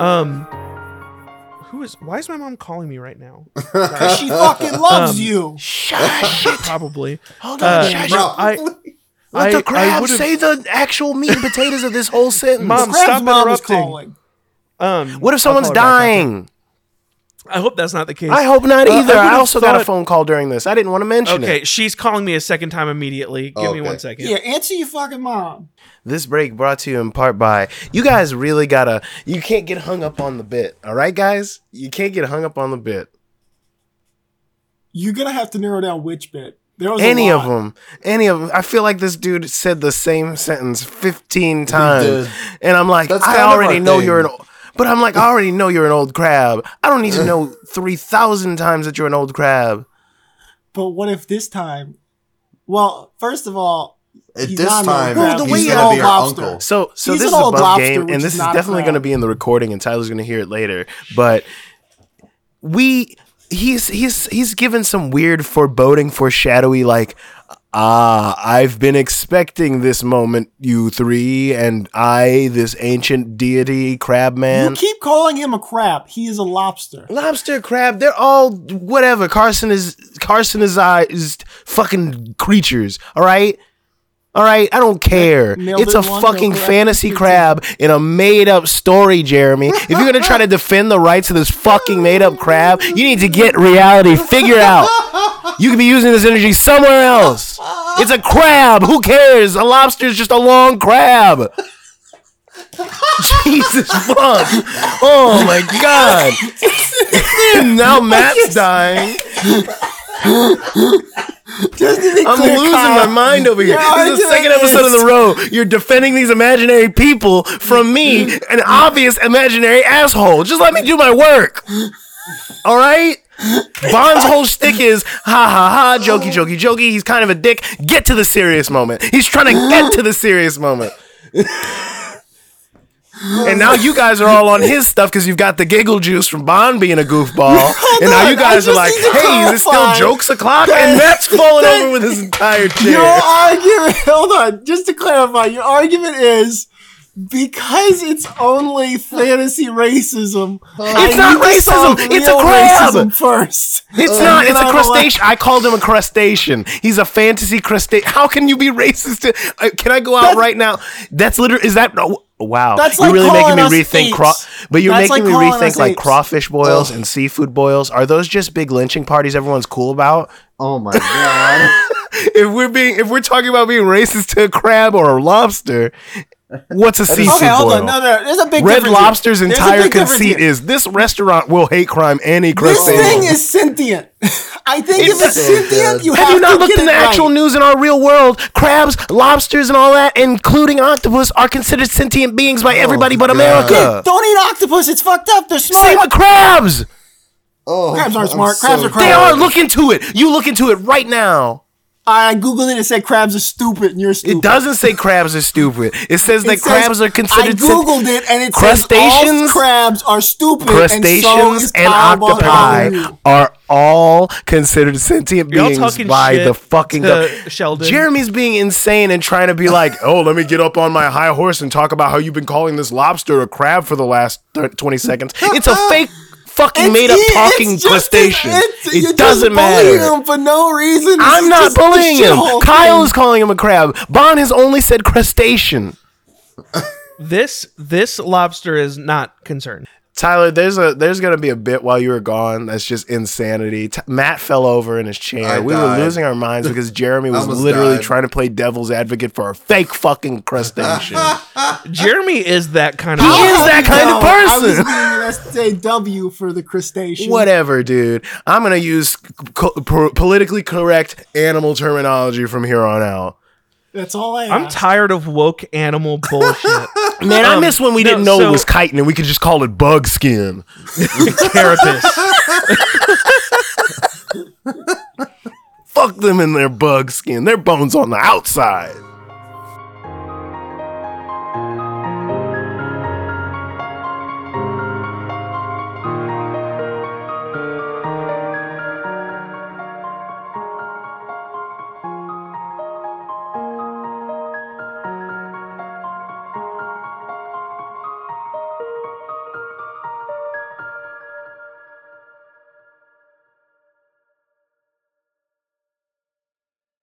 Um, who is? Why is my mom calling me right now? Because She fucking loves Um, you. Probably. Hold Uh, on, shush. bro. I, Let I- the I crab would've- say the actual meat and potatoes of this whole sentence. Mom, Crab's stop mom interrupting. calling. Um, what if someone's call her dying? I hope that's not the case. I hope not Uh, I either. I, would've also got a phone call during this. I didn't want to mention Okay, it. Okay, she's calling me a second time immediately. Give me one second. Yeah, answer your fucking mom. This break brought to you in part by you guys really gotta you can't get hung up on the bit. All right, guys? You can't get hung up on the bit. You're gonna have to narrow down which bit. There was Any of them. Any of them. I feel like this dude said the same sentence 15 times. And I'm like, That's I already know thing. you're an but I'm like, I already know you're an old crab. I don't need to know 3,000 times that you're an old crab. But what if this time? Well, first of all, At He's this not an old time, crab. the he's way gonna be our lobster. uncle. So, so He's this an is a old lobster, game, and this is is definitely going to be in the recording, and Tyler's going to hear it later. But we, he's he's he's given some weird foreboding, foreshadowy, like, ah, I've been expecting this moment, you three, and I, this ancient deity, crab man. you keep calling him a crab. He is a lobster. Lobster, crab, they're all whatever. Carson is Carson is is fucking creatures. All right, all right. I don't care. Nailed It's a it fucking fantasy crab in a made up story, Jeremy. If you're gonna try to defend the rights of this fucking made up crab, you need to get reality figured out. You could be using this energy somewhere else. It's a crab. Who cares? A lobster is just a long crab. Jesus fuck. Oh my god. now Matt's dying. Just to be I'm clear, losing Kyle, my mind over here. This is the second episode is- a row. You're defending these imaginary people from me, an obvious imaginary asshole. Just let me do my work. All right? Bond's whole shtick is ha ha ha, jokey, jokey, jokey. He's kind of a dick. Get to the serious moment. He's trying to get to the serious moment. And now you guys are all on his stuff because you've got the giggle juice from Bond being a goofball. and now you guys are like, hey, is it still clarify jokes o'clock? that- And Matt's falling that- over with his entire chair. Your argument, hold on, just to clarify, your argument is because it's only fantasy racism. I It's not need to solve racism, it's a real crab. racism first. It's And not. It's a I'm allowed- crustacean. I called him a crustacean. He's a fantasy crustacean. How can you be racist? To, uh, can I go out right now? That's literally. Is that? Oh, wow. That's you're like really making me rethink. Craw- but you're That's making like me rethink like apes. crawfish boils Ugh. and seafood boils. Are those just big lynching parties everyone's cool about? Oh my god. If we're being, if we're talking about being racist to a crab or a lobster, what's a seafood Okay, hold boil? on. No, no, there's a big Red difference here. Lobster's There's entire conceit is this restaurant will hate crime any This thing is sentient. I think It's if it's so sentient, good. you Have have you not to looked get in the it right. actual news in our real world? Crabs, lobsters, and all that, including octopus, are considered sentient beings by oh, everybody but God. America. Don't eat octopus. It's fucked up. They're smart. Same with crabs. Oh, Crabs aren't I'm smart. Crabs are crabs. They are. Look into it. You look into it right now. I googled it and said crabs are stupid, and you're stupid. It doesn't say crabs are stupid. It says that It says- crabs are considered I sen- googled it and it says all Crustaceans- crabs are stupid. and, so crustaceans is and Kyle Bartholomew. octopi are all considered sentient Y'all beings by the fucking to gov- Sheldon. Jeremy's being insane and trying to be like, oh, let me get up on my high horse and talk about how you've been calling this lobster a crab for the last thir- 20 seconds. It's a fake fucking It's- made up it- talking it's crustacean. It doesn't matter. him for no reason. I'm not just bullying him. Kyle thing. is calling him a crab. Bond has only said crustacean. This this lobster is not concerned. Tyler, there's a there's gonna be a bit while you were gone that's just insanity. T- Matt fell over in his chair. I we died. were losing our minds because Jeremy was literally died. trying to play devil's advocate for a fake fucking crustacean. Jeremy is that kind of. He is that kind No, of person. I was person. being an SJW for the crustacean. Whatever, dude. I'm gonna use co- po- politically correct animal terminology from here on out. That's all I. Am. I'm asked. tired of woke animal bullshit. Man, I Um, miss when we no, didn't know so- it was chitin and we could just call it bug skin. Carapace. Fuck them in their bug skin. Their bones on the outside.